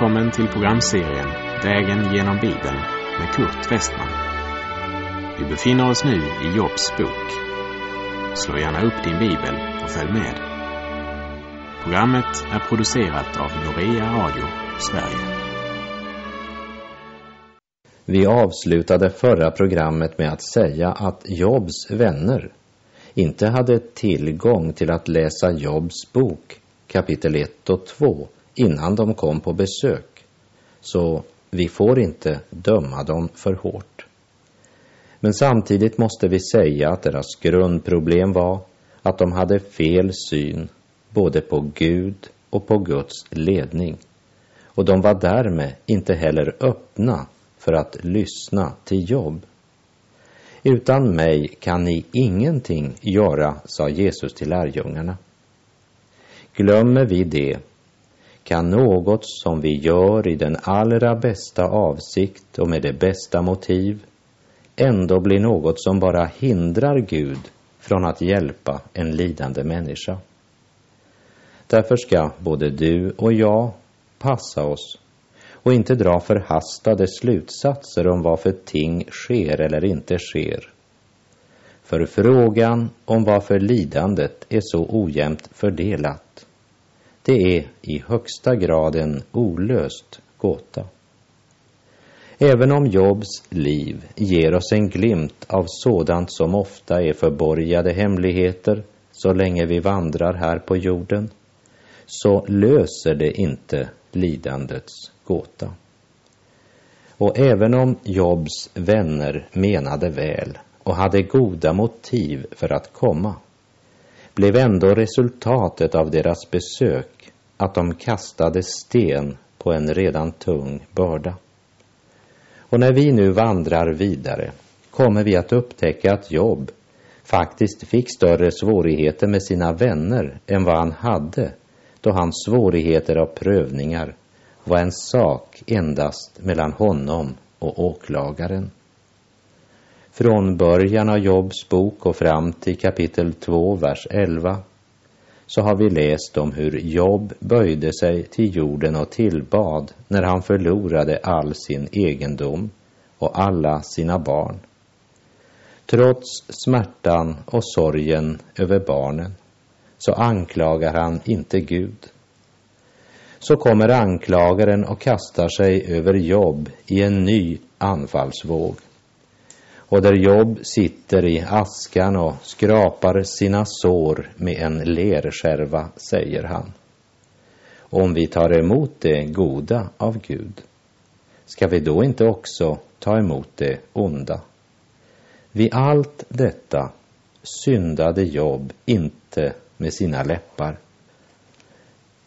Välkommen till programserien Vägen genom Bibeln med Kurt Westman. Vi befinner oss nu i Jobs bok. Slå gärna upp din bibel och följ med. Programmet är producerat av Norea Radio Sverige. Vi avslutade förra programmet med att säga att Jobs vänner inte hade tillgång till att läsa Jobs bok kapitel 1 och 2 innan de kom på besök. Så vi får inte döma dem för hårt. Men samtidigt måste vi säga att deras grundproblem var att de hade fel syn både på Gud och på Guds ledning. Och de var därmed inte heller öppna för att lyssna till jobb. Utan mig kan ni ingenting göra, sa Jesus till lärjungarna. Glömmer vi det kan något som vi gör i den allra bästa avsikt och med det bästa motiv ändå bli något som bara hindrar Gud från att hjälpa en lidande människa. Därför ska både du och jag passa oss och inte dra förhastade slutsatser om varför ting sker eller inte sker. För frågan om varför lidandet är så ojämnt fördelat, det är i högsta grad en olöst gåta. Även om Jobs liv ger oss en glimt av sådant som ofta är förborgade hemligheter så länge vi vandrar här på jorden, så löser det inte lidandets gåta. Och även om Jobs vänner menade väl och hade goda motiv för att komma, blev ändå resultatet av deras besök att de kastade sten på en redan tung börda. Och när vi nu vandrar vidare kommer vi att upptäcka att Job faktiskt fick större svårigheter med sina vänner än vad han hade då hans svårigheter av prövningar var en sak endast mellan honom och åklagaren. Från början av Jobs bok och fram till kapitel 2, vers 11 så har vi läst om hur Job böjde sig till jorden och tillbad när han förlorade all sin egendom och alla sina barn. Trots smärtan och sorgen över barnen så anklagar han inte Gud. Så kommer anklagaren och kastar sig över Job i en ny anfallsvåg. Och där Jobb sitter i askan och skrapar sina sår med en lerskärva, säger han. Om vi tar emot det goda av Gud, ska vi då inte också ta emot det onda? Vid allt detta syndade Jobb inte med sina läppar.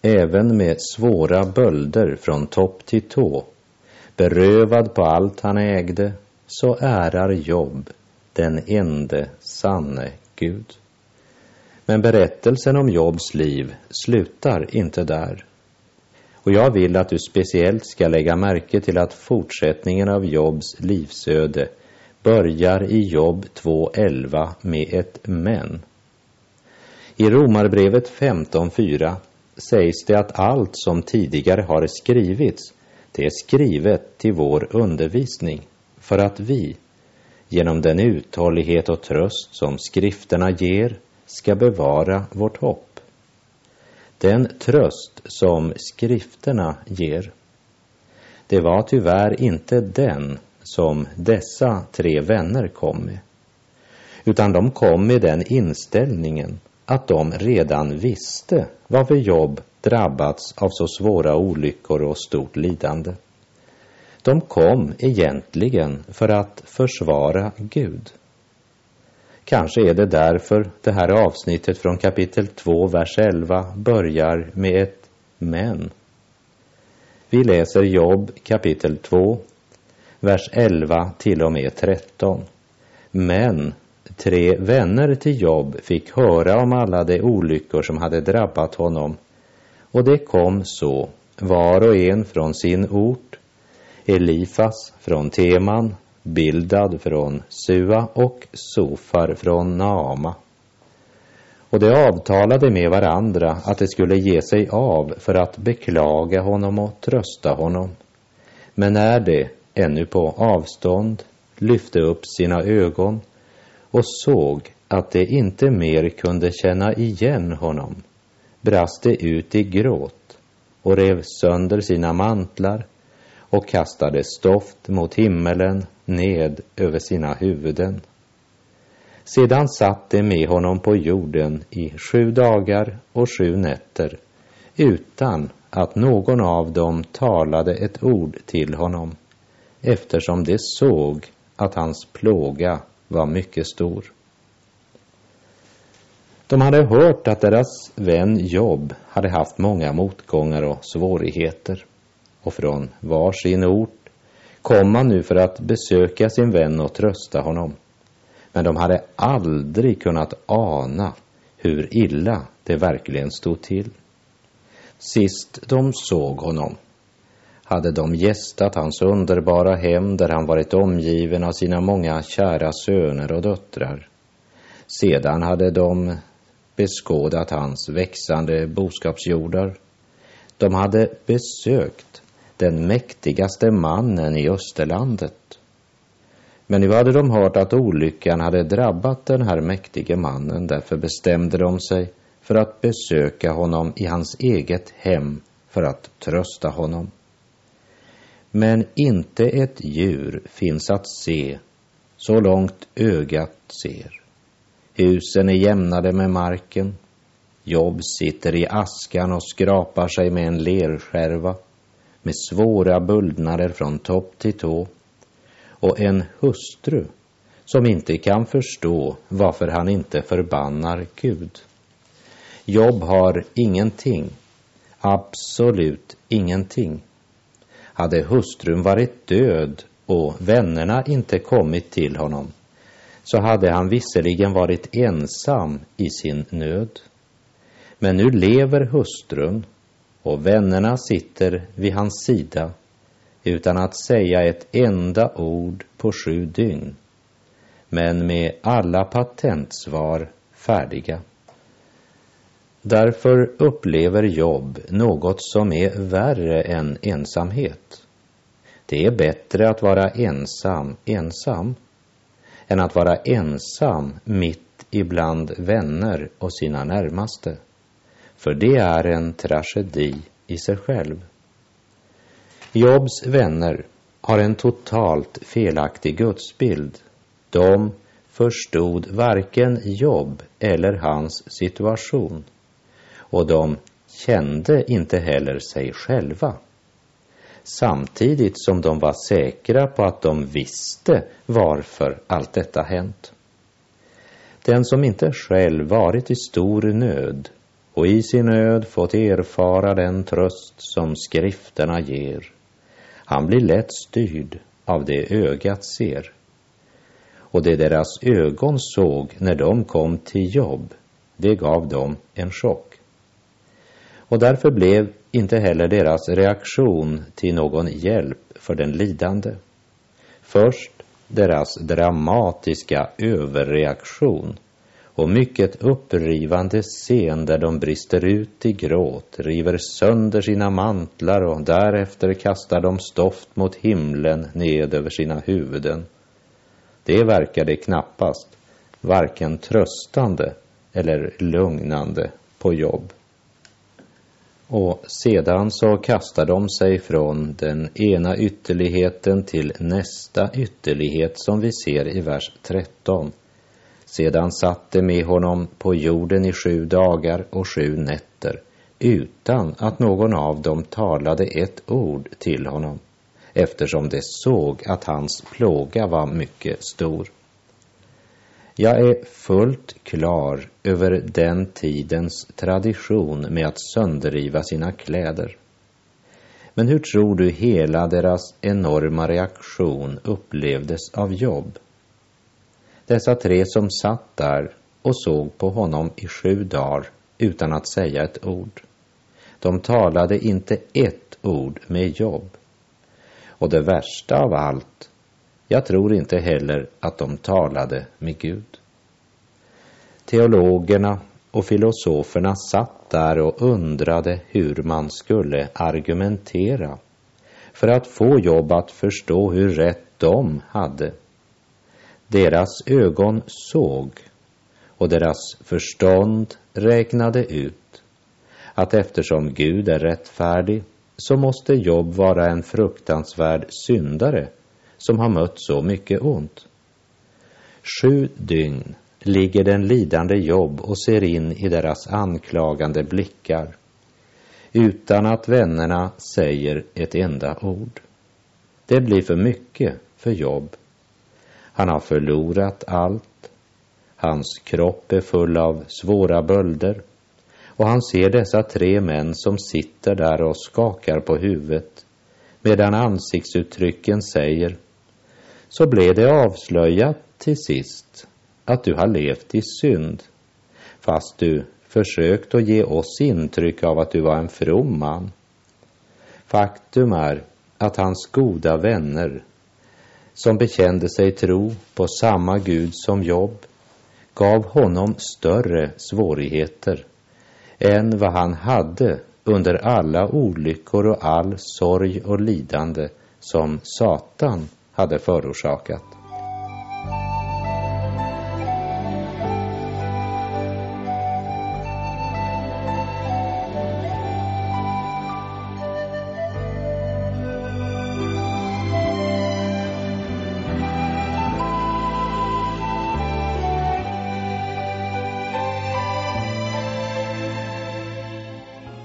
Även med svåra bölder från topp till tå, berövad på allt han ägde, så ärar Jobb den ende sanne Gud. Men berättelsen om Jobs liv slutar inte där. Och jag vill att du speciellt ska lägga märke till att fortsättningen av Jobs livsöde börjar i Jobb 2.11 med ett men. I Romarbrevet 15.4 sägs det att allt som tidigare har skrivits, det är skrivet till vår undervisning, för att vi, genom den uthållighet och tröst som skrifterna ger, ska bevara vårt hopp. Den tröst som skrifterna ger, det var tyvärr inte den som dessa tre vänner kom med, utan de kom med den inställningen att de redan visste varför Jobb drabbats av så svåra olyckor och stort lidande. De kom egentligen för att försvara Gud. Kanske är det därför det här avsnittet från kapitel 2, vers 11 börjar med ett men. Vi läser Jobb kapitel 2, vers 11 till och med 13. Men tre vänner till Jobb fick höra om alla de olyckor som hade drabbat honom och det kom så, var och en från sin ort, Elifas från Teman, Bildad från Sua och Sofar från Naama. och de avtalade med varandra att de skulle ge sig av för att beklaga honom och trösta honom. Men när de, ännu på avstånd, lyfte upp sina ögon och såg att de inte mer kunde känna igen honom, brast de ut i gråt och rev sönder sina mantlar och kastade stoft mot himmelen ned över sina huvuden. Sedan satt de med honom på jorden i sju dagar och sju nätter utan att någon av dem talade ett ord till honom eftersom de såg att hans plåga var mycket stor. De hade hört att deras vän Jobb hade haft många motgångar och svårigheter och från var sin ort kom man nu för att besöka sin vän och trösta honom. Men de hade aldrig kunnat ana hur illa det verkligen stod till. Sist de såg honom hade de gästat hans underbara hem där han varit omgiven av sina många kära söner och döttrar. Sedan hade de beskådat hans växande boskapsjordar. De hade besökt den mäktigaste mannen i Österlandet. Men nu hade de hört att olyckan hade drabbat den här mäktige mannen, därför bestämde de sig för att besöka honom i hans eget hem för att trösta honom. Men inte ett djur finns att se så långt ögat ser. Husen är jämnade med marken. Jobb sitter i askan och skrapar sig med en lerskärva med svåra buldnader från topp till tå och en hustru som inte kan förstå varför han inte förbannar Gud. Jobb har ingenting, absolut ingenting. Hade hustrun varit död och vännerna inte kommit till honom så hade han visserligen varit ensam i sin nöd. Men nu lever hustrun och vännerna sitter vid hans sida utan att säga ett enda ord på sju dygn, men med alla patentsvar färdiga. Därför upplever Jobb något som är värre än ensamhet. Det är bättre att vara ensam, ensam, än att vara ensam mitt ibland vänner och sina närmaste. För det är en tragedi i sig själv. Jobs vänner har en totalt felaktig gudsbild. De förstod varken Jobb eller hans situation och de kände inte heller sig själva. Samtidigt som de var säkra på att de visste varför allt detta hänt. Den som inte själv varit i stor nöd och i sin nöd fått erfara den tröst som skrifterna ger, han blir lätt styrd av det ögat ser. Och det deras ögon såg när de kom till jobb, det gav dem en chock. Och därför blev inte heller deras reaktion till någon hjälp för den lidande. Först deras dramatiska överreaktion och mycket upprivande scen där de brister ut i gråt, river sönder sina mantlar och därefter kastar de stoft mot himlen ned över sina huvuden. Det verkade knappast varken tröstande eller lugnande på jobb. Och sedan så kastar de sig från den ena ytterligheten till nästa ytterlighet som vi ser i vers 13. Sedan satt de med honom på jorden i sju dagar och sju nätter utan att någon av dem talade ett ord till honom eftersom de såg att hans plåga var mycket stor. Jag är fullt klar över den tidens tradition med att sönderriva sina kläder. Men hur tror du hela deras enorma reaktion upplevdes av jobb? Dessa tre som satt där och såg på honom i sju dagar utan att säga ett ord. De talade inte ett ord med jobb. Och det värsta av allt jag tror inte heller att de talade med Gud. Teologerna och filosoferna satt där och undrade hur man skulle argumentera för att få Jobb att förstå hur rätt de hade. Deras ögon såg och deras förstånd räknade ut att eftersom Gud är rättfärdig så måste Job vara en fruktansvärd syndare som har mött så mycket ont. Sju dygn ligger den lidande Job och ser in i deras anklagande blickar utan att vännerna säger ett enda ord. Det blir för mycket för Job han har förlorat allt. Hans kropp är full av svåra bölder och han ser dessa tre män som sitter där och skakar på huvudet medan ansiktsuttrycken säger så blev det avslöjat till sist att du har levt i synd fast du försökt att ge oss intryck av att du var en from man. Faktum är att hans goda vänner som bekände sig tro på samma Gud som Jobb gav honom större svårigheter än vad han hade under alla olyckor och all sorg och lidande som Satan hade förorsakat.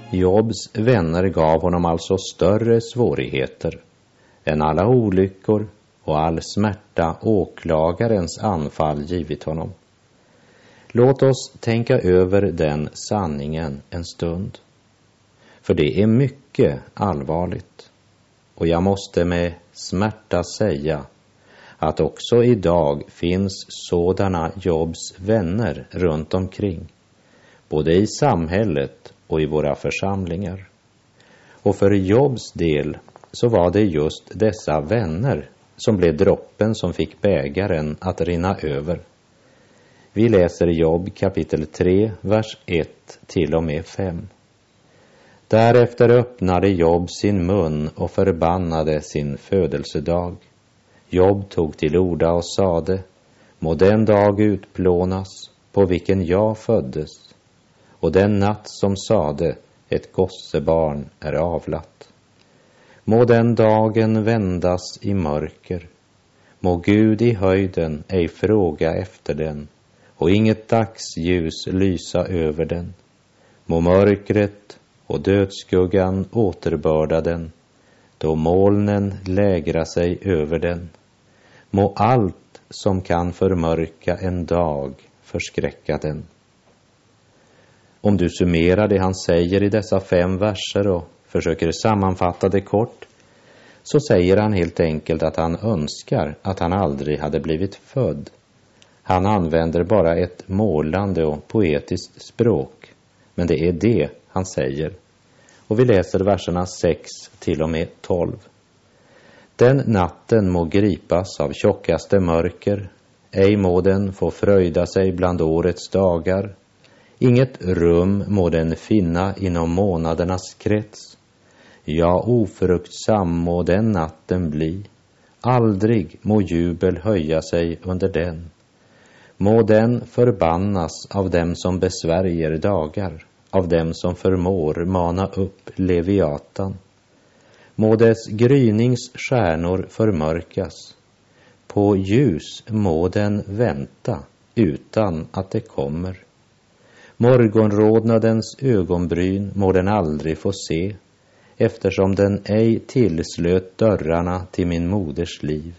Jobs vänner gav honom alltså större svårigheter än alla olyckor och all smärta åklagarens anfall givit honom. Låt oss tänka över den sanningen en stund. För det är mycket allvarligt. Och jag måste med smärta säga att också idag finns sådana Jobs vänner runt omkring, både i samhället och i våra församlingar. Och för Jobs del så var det just dessa vänner som blev droppen som fick bägaren att rinna över. Vi läser Jobb kapitel 3, vers 1 till och med 5. Därefter öppnade Jobb sin mun och förbannade sin födelsedag. Jobb tog till orda och sade, må den dag utplånas på vilken jag föddes och den natt som sade, ett gossebarn är avlat. Må den dagen vändas i mörker, må Gud i höjden ej fråga efter den och inget dagsljus lysa över den. Må mörkret och dödsskuggan återbörda den, då molnen lägra sig över den. Må allt som kan förmörka en dag förskräcka den. Om du summerar det han säger i dessa fem verser och försöker sammanfatta det kort så säger han helt enkelt att han önskar att han aldrig hade blivit född. Han använder bara ett målande och poetiskt språk, men det är det han säger. Och vi läser verserna 6 till och med 12. Den natten må gripas av tjockaste mörker, ej må den få fröjda sig bland årets dagar, Inget rum må den finna inom månadernas krets. Ja, ofruktsam må den natten bli. Aldrig må jubel höja sig under den. Må den förbannas av dem som besvärjer dagar, av dem som förmår mana upp Leviatan. Må dess grynings stjärnor förmörkas. På ljus må den vänta utan att det kommer. Morgonrodnadens ögonbryn må den aldrig få se, eftersom den ej tillslöt dörrarna till min moders liv,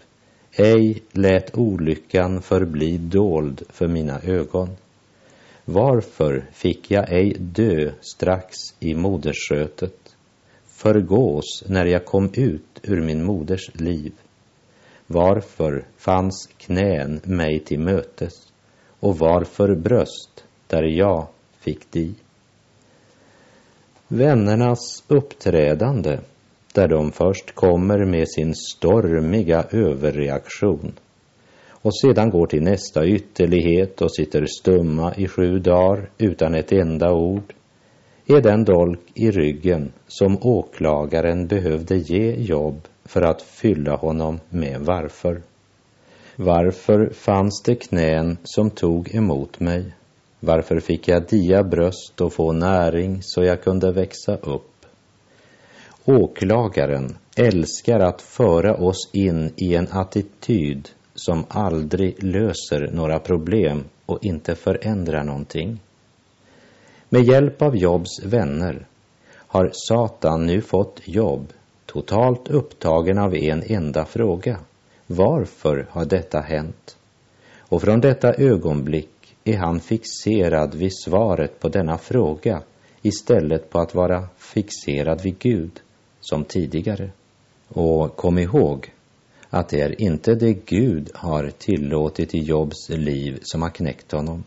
ej lät olyckan förbli dold för mina ögon. Varför fick jag ej dö strax i moderskötet, förgås när jag kom ut ur min moders liv? Varför fanns knän mig till mötes och varför bröst där jag fick di. Vännernas uppträdande, där de först kommer med sin stormiga överreaktion och sedan går till nästa ytterlighet och sitter stumma i sju dagar utan ett enda ord är den dolk i ryggen som åklagaren behövde ge jobb för att fylla honom med varför. Varför fanns det knän som tog emot mig? Varför fick jag dia bröst och få näring så jag kunde växa upp? Åklagaren älskar att föra oss in i en attityd som aldrig löser några problem och inte förändrar någonting. Med hjälp av Jobs vänner har Satan nu fått jobb totalt upptagen av en enda fråga. Varför har detta hänt? Och från detta ögonblick är han fixerad vid svaret på denna fråga istället på att vara fixerad vid Gud som tidigare. Och kom ihåg att det är inte det Gud har tillåtit i Jobs liv som har knäckt honom.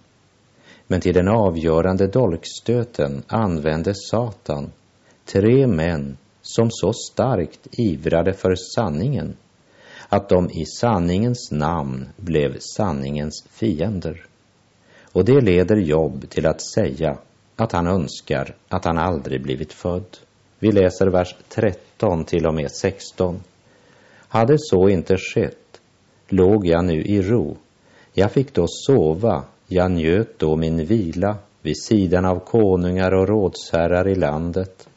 Men till den avgörande dolkstöten använde Satan tre män som så starkt ivrade för sanningen att de i sanningens namn blev sanningens fiender. Och det leder Jobb till att säga att han önskar att han aldrig blivit född. Vi läser vers 13 till och med 16. Hade så inte skett låg jag nu i ro. Jag fick då sova, jag njöt då min vila vid sidan av konungar och rådsherrar i landet,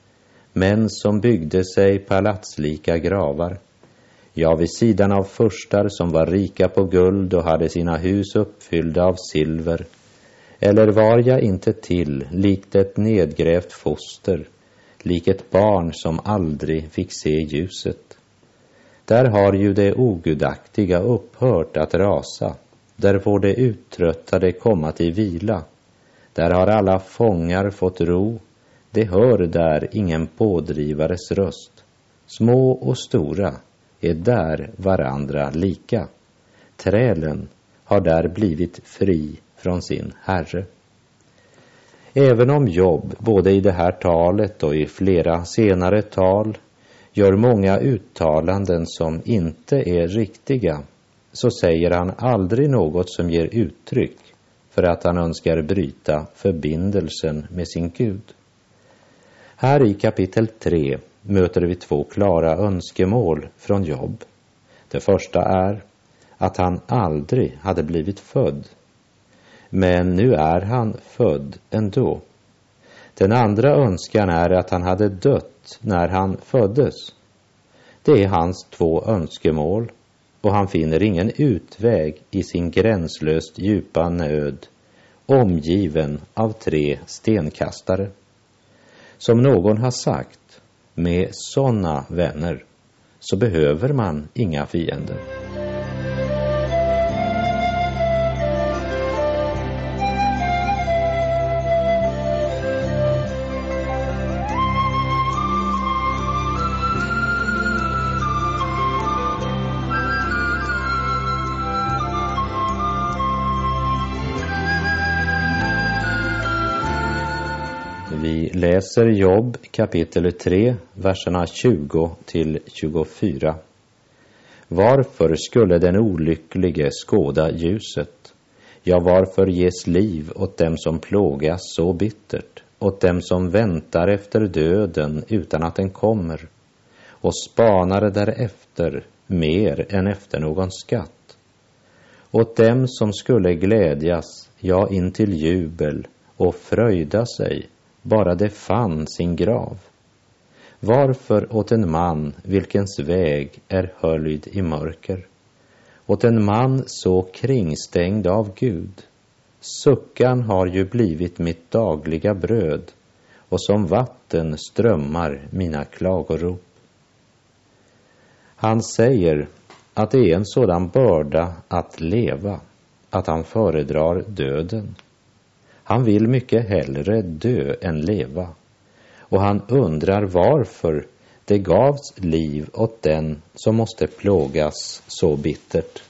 män som byggde sig palatslika gravar. Ja, vid sidan av förstar som var rika på guld och hade sina hus uppfyllda av silver. Eller var jag inte till, likt ett nedgrävt foster, lik ett barn som aldrig fick se ljuset? Där har ju det ogudaktiga upphört att rasa, där får det uttröttade komma till vila. Där har alla fångar fått ro, de hör där ingen pådrivares röst. Små och stora är där varandra lika. Trälen har där blivit fri från sin herre. Även om Job, både i det här talet och i flera senare tal, gör många uttalanden som inte är riktiga så säger han aldrig något som ger uttryck för att han önskar bryta förbindelsen med sin Gud. Här i kapitel 3 möter vi två klara önskemål från Job. Det första är att han aldrig hade blivit född. Men nu är han född ändå. Den andra önskan är att han hade dött när han föddes. Det är hans två önskemål och han finner ingen utväg i sin gränslöst djupa nöd omgiven av tre stenkastare. Som någon har sagt, med sådana vänner så behöver man inga fiender. Läser Jobb kapitel 3, verserna 20 till 24. Varför skulle den olycklige skåda ljuset? Ja, varför ges liv åt dem som plågas så bittert, åt dem som väntar efter döden utan att den kommer och spanar därefter mer än efter någon skatt? Åt dem som skulle glädjas, ja, in till jubel och fröjda sig bara det fann sin grav. Varför åt en man vilkens väg är höljd i mörker, åt en man så kringstängd av Gud? Suckan har ju blivit mitt dagliga bröd och som vatten strömmar mina klagorop. Han säger att det är en sådan börda att leva att han föredrar döden. Han vill mycket hellre dö än leva. Och han undrar varför det gavs liv åt den som måste plågas så bittert.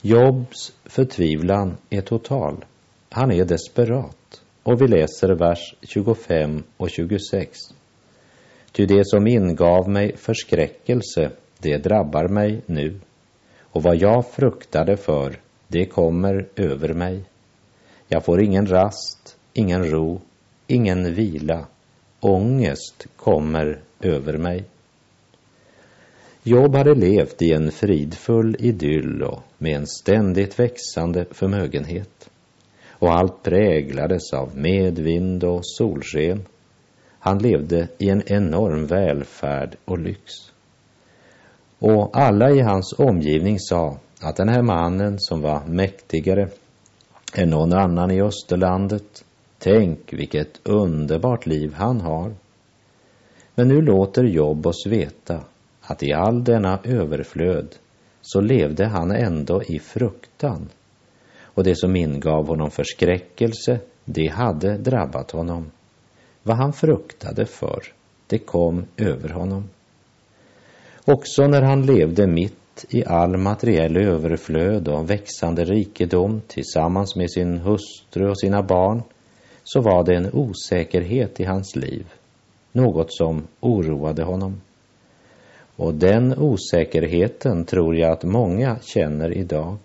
Jobs förtvivlan är total. Han är desperat. Och vi läser vers 25 och 26. Ty det som ingav mig förskräckelse, det drabbar mig nu. och vad jag fruktade för, det kommer över mig. Jag får ingen rast, ingen ro, ingen vila. Ångest kommer över mig. Job hade levt i en fridfull idyll och med en ständigt växande förmögenhet. Och allt präglades av medvind och solsken. Han levde i en enorm välfärd och lyx. Och alla i hans omgivning sa att den här mannen som var mäktigare än någon annan i Österlandet, tänk vilket underbart liv han har. Men nu låter Jobb oss veta att i all denna överflöd så levde han ändå i fruktan. Och det som ingav honom förskräckelse, det hade drabbat honom. Vad han fruktade för, det kom över honom. Också när han levde mitt i all materiell överflöd och växande rikedom tillsammans med sin hustru och sina barn så var det en osäkerhet i hans liv, något som oroade honom. Och den osäkerheten tror jag att många känner idag.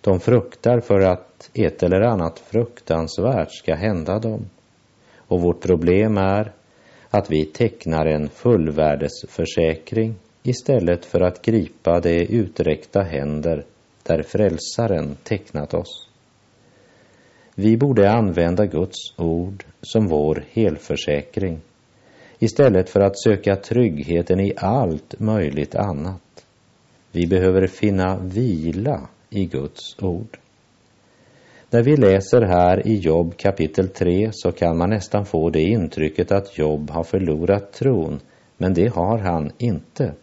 De fruktar för att ett eller annat fruktansvärt ska hända dem. Och vårt problem är att vi tecknar en fullvärdesförsäkring istället för att gripa de uträckta händer där frälsaren tecknat oss. Vi borde använda Guds ord som vår helförsäkring istället för att söka tryggheten i allt möjligt annat. Vi behöver finna vila i Guds ord. När vi läser här i Jobb kapitel 3 så kan man nästan få det intrycket att Jobb har förlorat tron, men det har han inte.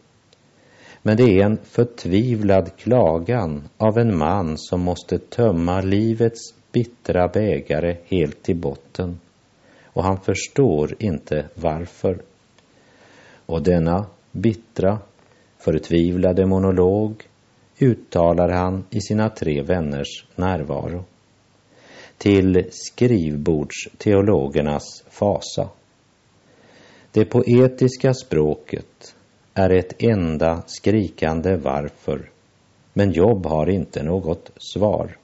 Men det är en förtvivlad klagan av en man som måste tömma livets bittra bägare helt till botten och han förstår inte varför. Och denna bittra, förtvivlade monolog uttalar han i sina tre vänners närvaro. Till skrivbordsteologernas fasa. Det poetiska språket är ett enda skrikande varför, men Jobb har inte något svar.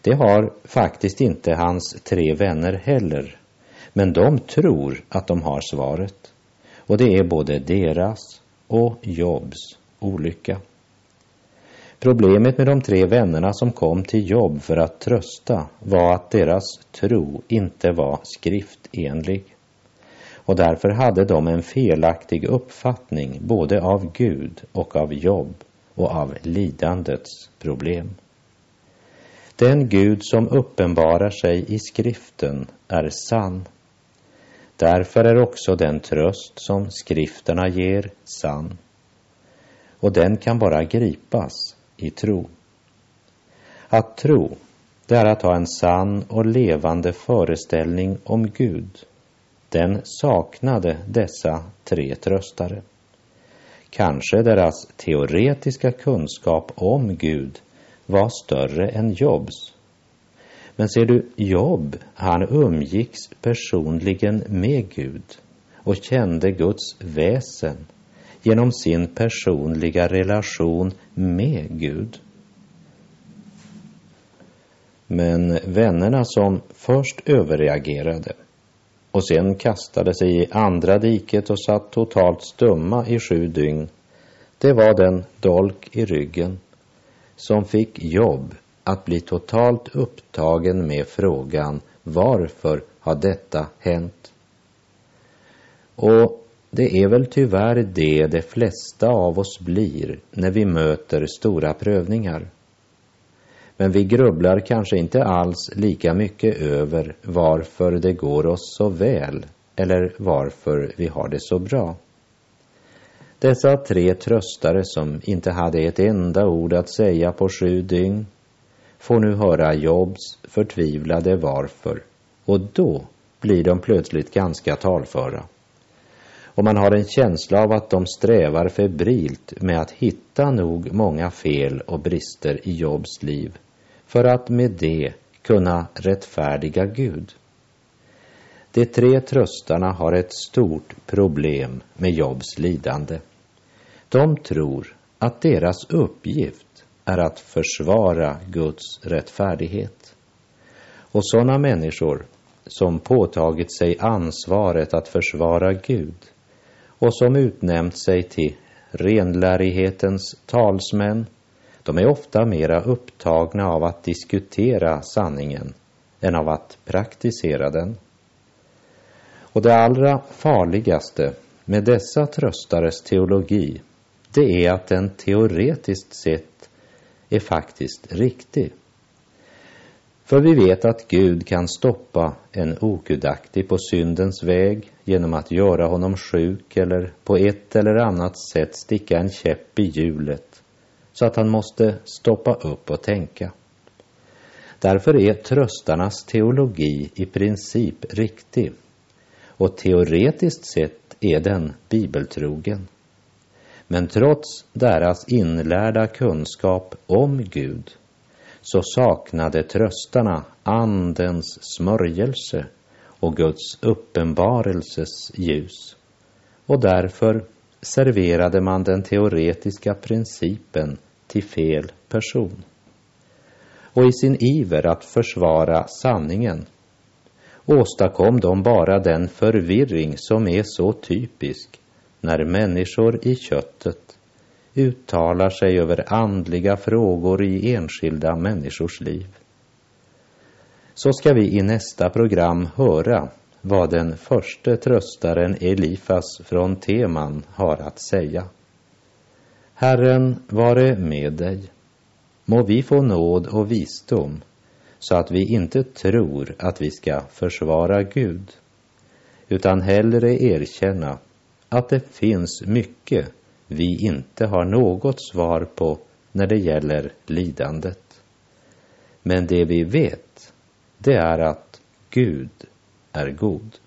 Det har faktiskt inte hans tre vänner heller, men de tror att de har svaret. Och det är både deras och Jobs olycka. Problemet med de tre vännerna som kom till Jobb för att trösta var att deras tro inte var skriftenlig. Och därför hade de en felaktig uppfattning både av Gud och av Jobb och av lidandets problem. Den Gud som uppenbarar sig i skriften är sann Därför är också den tröst som skrifterna ger sann. Och den kan bara gripas i tro. Att tro, det är att ha en sann och levande föreställning om Gud. Den saknade dessa tre tröstare. Kanske deras teoretiska kunskap om Gud var större än Jobs men ser du, Job han umgicks personligen med Gud och kände Guds väsen genom sin personliga relation med Gud. Men vännerna som först överreagerade och sen kastade sig i andra diket och satt totalt stumma i sju dygn, det var den dolk i ryggen som fick jobb att bli totalt upptagen med frågan varför har detta hänt? Och det är väl tyvärr det de flesta av oss blir när vi möter stora prövningar. Men vi grubblar kanske inte alls lika mycket över varför det går oss så väl eller varför vi har det så bra. Dessa tre tröstare som inte hade ett enda ord att säga på sju dygn får nu höra Jobs förtvivlade varför och då blir de plötsligt ganska talföra. Och man har en känsla av att de strävar febrilt med att hitta nog många fel och brister i Jobs liv för att med det kunna rättfärdiga Gud. De tre tröstarna har ett stort problem med Jobs lidande. De tror att deras uppgift är att försvara Guds rättfärdighet. Och sådana människor som påtagit sig ansvaret att försvara Gud och som utnämnt sig till renlärighetens talsmän, de är ofta mera upptagna av att diskutera sanningen än av att praktisera den. Och det allra farligaste med dessa tröstares teologi, det är att den teoretiskt sett är faktiskt riktig. För vi vet att Gud kan stoppa en okudaktig på syndens väg genom att göra honom sjuk eller på ett eller annat sätt sticka en käpp i hjulet så att han måste stoppa upp och tänka. Därför är tröstarnas teologi i princip riktig och teoretiskt sett är den bibeltrogen. Men trots deras inlärda kunskap om Gud så saknade tröstarna Andens smörjelse och Guds uppenbarelses ljus. Och därför serverade man den teoretiska principen till fel person. Och i sin iver att försvara sanningen åstadkom de bara den förvirring som är så typisk när människor i köttet uttalar sig över andliga frågor i enskilda människors liv. Så ska vi i nästa program höra vad den första tröstaren Elifas från Teman har att säga. Herren vare med dig. Må vi få nåd och visdom så att vi inte tror att vi ska försvara Gud utan hellre erkänna att det finns mycket vi inte har något svar på när det gäller lidandet. Men det vi vet, det är att Gud är god.